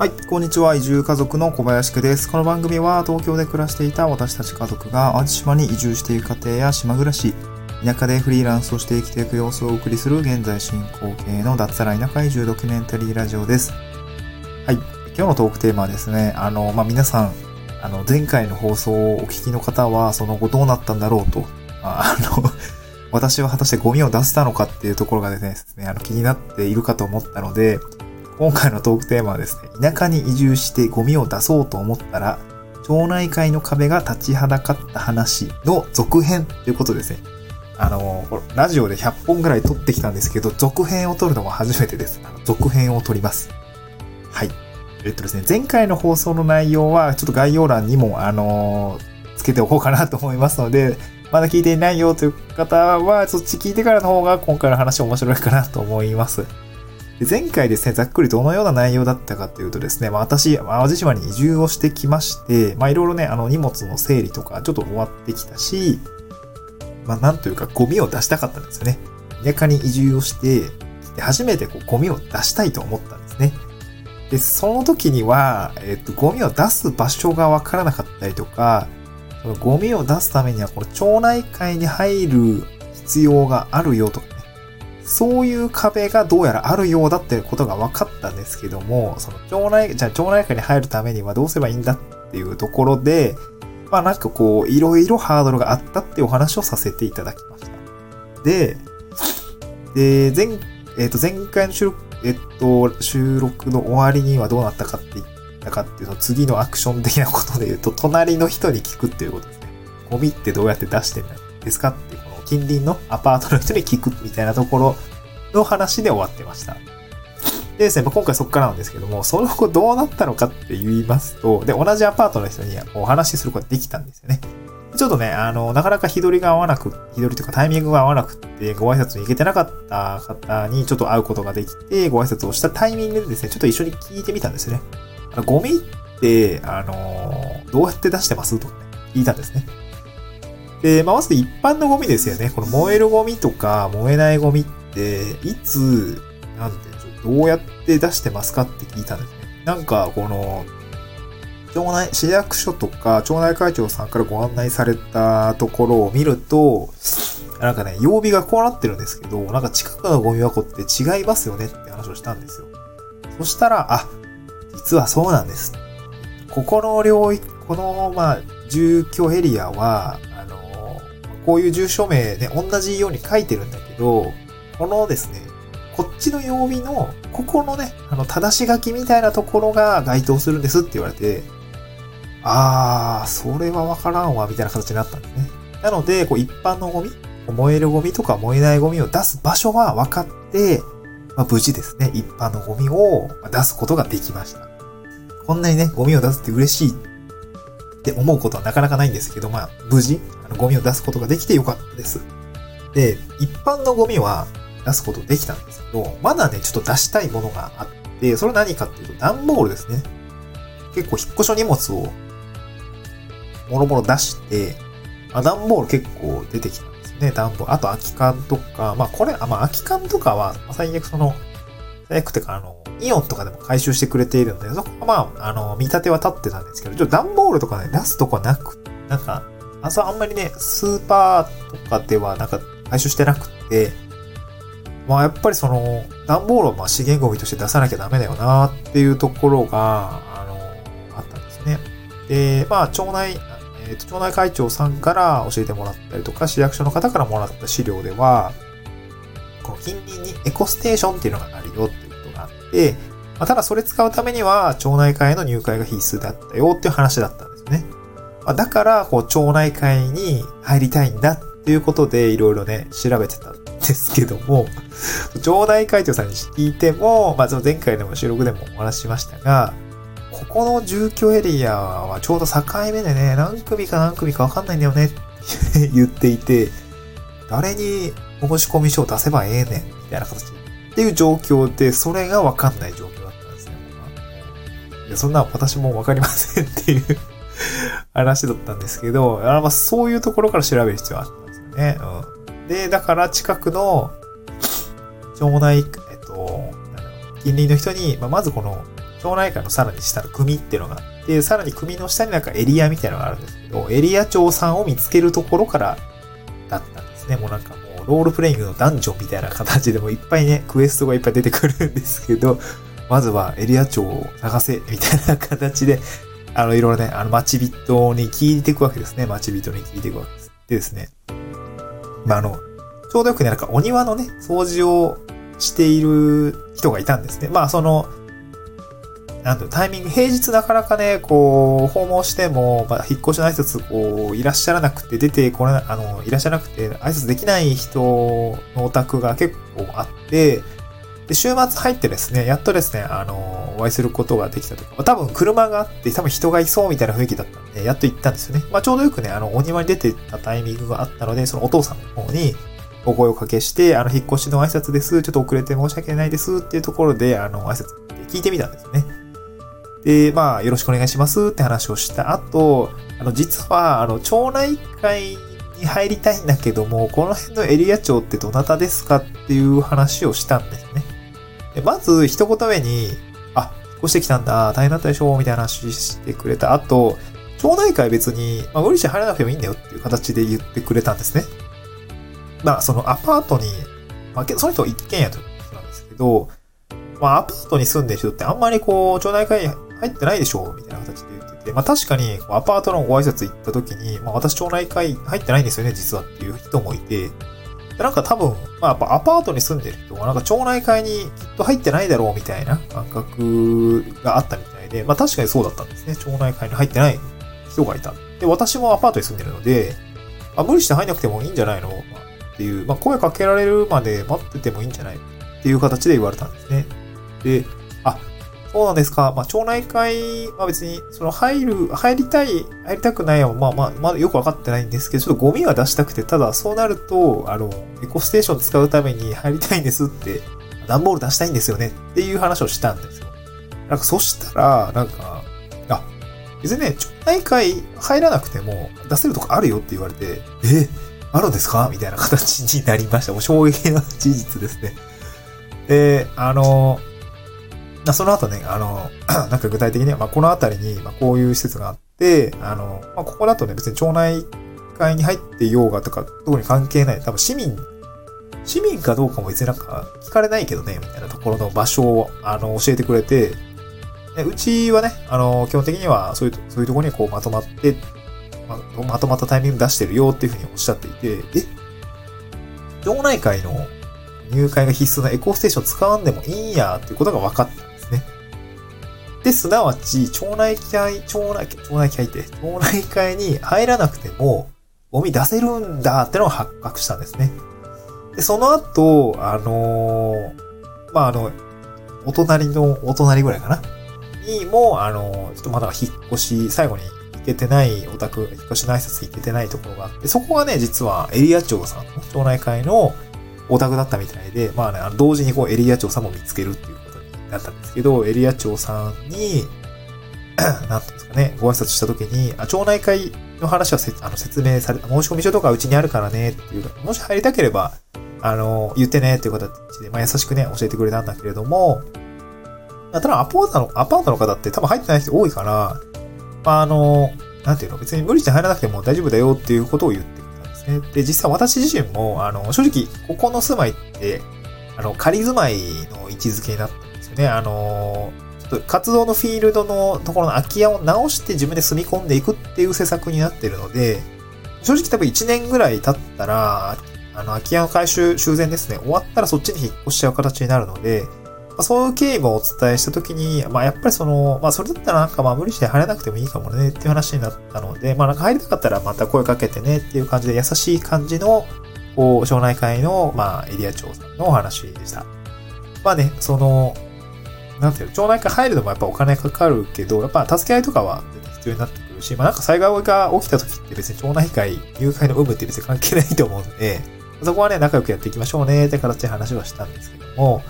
はい、こんにちは。移住家族の小林家です。この番組は東京で暮らしていた私たち家族が淡路島に移住していく家庭や島暮らし、田舎でフリーランスとして生きていく様子をお送りする現在進行形の脱サラ田舎移住ドキュメンタリーラジオです。はい、今日のトークテーマはですね、あの、まあ、皆さん、あの、前回の放送をお聞きの方は、その後どうなったんだろうと、ああの、私は果たしてゴミを出せたのかっていうところがですね、あの気になっているかと思ったので、今回のトークテーマはですね、田舎に移住してゴミを出そうと思ったら、町内会の壁が立ちはだかった話の続編ということですね。あの、ラジオで100本ぐらい撮ってきたんですけど、続編を撮るのも初めてです。あの続編を撮ります。はい。えっとですね、前回の放送の内容は、ちょっと概要欄にも、あのつけておこうかなと思いますので、まだ聞いていないよという方は、そっち聞いてからの方が今回の話面白いかなと思います。で前回ですね、ざっくりどのような内容だったかというとですね、まあ、私、淡路島に移住をしてきまして、まあいろいろね、あの荷物の整理とかちょっと終わってきたし、まあなんというかゴミを出したかったんですよね。田舎に移住をして、で初めてこうゴミを出したいと思ったんですね。で、その時には、えっと、ゴミを出す場所がわからなかったりとか、ゴミを出すためには、この町内会に入る必要があるよとか。そういう壁がどうやらあるようだってことが分かったんですけども、その町内、じゃあ町内会に入るためにはどうすればいいんだっていうところで、まあなんかこう、いろいろハードルがあったっていうお話をさせていただきました。で、で、前、えっ、と、前回の収録、えっと、収録の終わりにはどうなったかって言ったかっていうと、次のアクション的なことで言うと、隣の人に聞くっていうことですね。ゴミってどうやって出してるんですかっ、近隣のアパートの人に聞くみたいなところの話で終わってました。でですね、今回そこからなんですけども、その後どうなったのかって言いますと、で、同じアパートの人にお話しすることができたんですよね。ちょっとね、あの、なかなか日取りが合わなく、日取りというかタイミングが合わなくて、ご挨拶に行けてなかった方にちょっと会うことができて、ご挨拶をしたタイミングでですね、ちょっと一緒に聞いてみたんですよね。ゴミって、あの、どうやって出してますとかね、聞いたんですね。で、まあ、まず一般のゴミですよね。この燃えるゴミとか燃えないゴミって、いつ、なんていうんでしょう、どうやって出してますかって聞いたんですね。なんか、この、町内、市役所とか町内会長さんからご案内されたところを見ると、なんかね、曜日がこうなってるんですけど、なんか近くのゴミ箱って違いますよねって話をしたんですよ。そしたら、あ、実はそうなんです。ここの領域、この、まあ、住居エリアは、こういう住所名ね、同じように書いてるんだけど、このですね、こっちの曜日の、ここのね、あの、正し書きみたいなところが該当するんですって言われて、あー、それはわからんわ、みたいな形になったんですね。なので、こう、一般のゴミ、燃えるゴミとか燃えないゴミを出す場所は分かって、まあ、無事ですね、一般のゴミを出すことができました。こんなにね、ゴミを出すって嬉しいって思うことはなかなかないんですけど、まあ、無事、のゴミを出すことができてよかったです。で、一般のゴミは出すことできたんですけど、まだね、ちょっと出したいものがあって、それ何かっていうと、段ボールですね。結構引っ越しの荷物を、もろもろ出して、あ、段ボール結構出てきたんですね。段ボール。あと空き缶とか、まあこれ、あまあ空き缶とかは、最悪その、最悪ってかあの、イオンとかでも回収してくれているので、そこはまあ、あの、見立ては立ってたんですけど、ちょっと段ボールとかね、出すとこなく、なんか、あそあんまりね、スーパーとかではなんか回収してなくて、まあやっぱりその、段ボールをまあ資源ゴミとして出さなきゃダメだよなっていうところが、あの、あったんですね。で、まあ町内、えーと町内会長さんから教えてもらったりとか、市役所の方からもらった資料では、この近隣にエコステーションっていうのがあるよっていうことがあって、まあ、ただそれ使うためには町内会への入会が必須だったよっていう話だったんですね。だから、こう町内会に入りたいんだっていうことでいろいろね、調べてたんですけども、町内会長さんに聞いても、まあ、前回でも収録でもお話ししましたが、ここの住居エリアはちょうど境目でね、何組か何組かわかんないんだよねって 言っていて、誰に申し込み書を出せばええねん、みたいな形っていう状況で、それがわかんない状況だったんですね。いや、そんな私もわかりませんっていう話だったんですけど、あまそういうところから調べる必要があったんですよね。うん。で、だから近くの町内、えっと、近隣の人に、まあ、まずこの町内会のさらに下の組っていうのがあって、さらに組の下になんかエリアみたいなのがあるんですけど、エリア長さんを見つけるところからだったんですね。もうなんかもうロールプレイングのダンジョンみたいな形でもいっぱいね、クエストがいっぱい出てくるんですけど、まずはエリア長を探せ、みたいな形で、あの、いろいろね、あの、待ち人に聞いていくわけですね。待ち人に聞いていくわけです。でですね、まあ、あの、ちょうどよくね、なんかお庭のね、掃除をしている人がいたんですね。まあ、その、なんていうタイミング、平日なかなかね、こう、訪問しても、まあ、引っ越しの挨拶、こう、いらっしゃらなくて、出てこれあの、いらっしゃらなくて、挨拶できない人のお宅が結構あって、で、週末入ってですね、やっとですね、あの、お会いすることができたとか、ま多分車があって、多分人がいそうみたいな雰囲気だったんで、やっと行ったんですよね。まあ、ちょうどよくね、あの、お庭に出てたタイミングがあったので、そのお父さんの方に、お声をかけして、あの、引っ越しの挨拶です。ちょっと遅れて申し訳ないです。っていうところで、あの、挨拶聞いてみたんですよね。で、まあ、よろしくお願いしますって話をした後、あの、実は、あの、町内会に入りたいんだけども、この辺のエリア長ってどなたですかっていう話をしたんですね。でまず、一言目に、越してきたんだ、大変だったでしょうみたいな話してくれた後、町内会別に、まあ、無理して入らなくてもいいんだよっていう形で言ってくれたんですね。まあ、そのアパートに、まあ、その人一軒家ということなんですけど、まあ、アパートに住んでる人ってあんまりこう、町内会入ってないでしょうみたいな形で言ってて、まあ確かに、アパートのご挨拶行った時に、まあ私町内会入ってないんですよね、実はっていう人もいて、でなんか多分、まあやっぱアパートに住んでる人はなんか町内会にきっと入ってないだろうみたいな感覚があったみたいで、まあ確かにそうだったんですね。町内会に入ってない人がいた。で、私もアパートに住んでるので、あ無理して入んなくてもいいんじゃないの、まあ、っていう、まあ声かけられるまで待っててもいいんじゃない？っていう形で言われたんですね。で、あ、そうなんですか。まあ、町内会は別に、その入る、入りたい、入りたくないは、まあまあ、まだよくわかってないんですけど、ちょっとゴミは出したくて、ただそうなると、あの、エコステーション使うために入りたいんですって、段ボール出したいんですよねっていう話をしたんですよ。なんかそしたら、なんか、あ、別にね、町内会入らなくても出せるとこあるよって言われて、え、あるんですか？みたいな形になりました。もう衝撃の事実ですね。で、あの、まあその後ね、あの、なんか具体的には、まあ、この辺りに、まあ、こういう施設があって、あの、まあ、ここだとね、別に町内会に入ってようがとか、特に関係ない。多分市民、市民かどうかも別になんか聞かれないけどね、みたいなところの場所を、あの、教えてくれて、うちはね、あの、基本的にはそういう、そういうところにこうまとまって、ままとまったタイミング出してるよっていうふうにおっしゃっていて、え町内会の入会が必須なエコーステーション使わんでもいいんやっていうことが分かったで、すなわち、町内会、町内、町内会って、町内会に入らなくても、ゴミ出せるんだってのが発覚したんですね。で、その後、あのー、まあ、あの、お隣の、お隣ぐらいかな？にも、あのー、ちょっとまだ引っ越し、最後に行けてないお宅、引っ越しの挨拶行けてないところがあって、そこがね、実はエリア長さんの町内会のお宅だったみたいで、まあね、同時にこうエリア長さんも見つけるっていうだったんですけど、エリア長さんに、なんていうんですかね、ご挨拶したときに、あ、町内会の話はせあの説明され、申し込み書とかうちにあるからねっていう、もし入りたければ、あの、言ってねっていう形で、まあ、優しくね、教えてくれたんだけれども、ただアパートの、アパートの方って多分入ってない人多いから、まあ、あの、なんていうの、別に無理して入らなくても大丈夫だよっていうことを言ってくれたんですね。で、実際私自身も、あの、正直、ここの住まいって、あの、仮住まいの位置づけになってね。あのー、活動のフィールドのところの空き家を直して自分で住み込んでいくっていう施策になってるので、正直多分1年ぐらい経ったら、あの、空き家の回収、修繕ですね、終わったらそっちに引っ越しちゃう形になるので、まあ、そういう経緯もお伝えしたときに、まあやっぱりその、まあそれだったらなんかまあ無理して入れなくてもいいかもねっていう話になったので、まあなんか入りたかったらまた声かけてねっていう感じで優しい感じの、こう、町内会の、まあエリア長さんのお話でした。まあね、その、なんていうの、町内会入るのもやっぱお金かかるけど、やっぱ助け合いとかは必要になってくるし、まあなんか災害が起きた時って別に町内会、入会の有無って別に関係ないと思うんで、そこはね、仲良くやっていきましょうねって形で話をしたんですけども、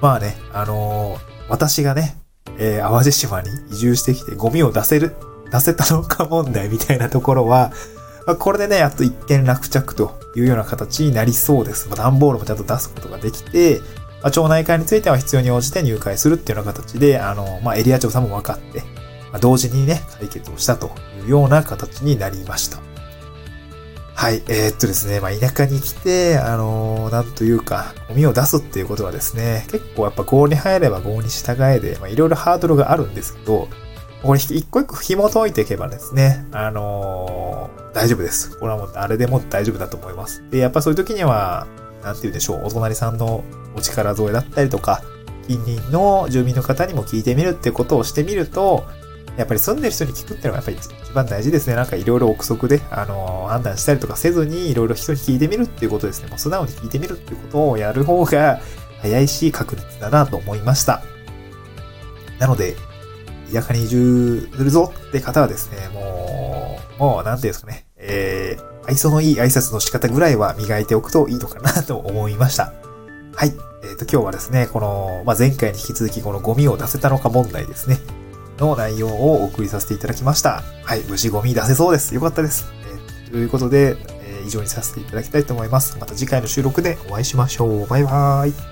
まあね、あのー、私がね、えー、淡路島に移住してきてゴミを出せる、出せたのか問題みたいなところは、まあ、これでね、やっと一件落着というような形になりそうです。まあ、段ボールもちゃんと出すことができて、まあ、町内会については必要に応じて入会するっていうような形で、あの、まあ、エリア長さんも分かって、まあ、同時にね、解決をしたというような形になりました。はい。えー、っとですね、まあ、田舎に来て、あの、なんというか、ゴミを出すっていうことはですね、結構やっぱ合に入れば合に従えで、ま、いろいろハードルがあるんですけど、これ一個一個紐解いていけばですね、あのー、大丈夫です。これはもう誰でも大丈夫だと思います。で、やっぱそういう時には、なんて言うでしょう、お隣さんのお力添えだったりとか、近隣の住民の方にも聞いてみるってことをしてみると、やっぱり住んでる人に聞くっていうのがやっぱり一番大事ですね。なんかいろいろ憶測で、あのー、判断したりとかせずにいろいろ人に聞いてみるっていうことですね。もう素直に聞いてみるっていうことをやる方が早いし確実だなと思いました。なので、田舎に移住するぞって方はですね、もう、もう、なんていうんですかね、えー、愛想のいい挨拶の仕方ぐらいは磨いておくといいのかなと思いました。はい。えっ、ー、と、今日はですね、この、まあ、前回に引き続きこのゴミを出せたのか問題ですね。の内容をお送りさせていただきました。はい。無事ゴミ出せそうです。よかったです。えー、ということで、えー、以上にさせていただきたいと思います。また次回の収録でお会いしましょう。バイバーイ。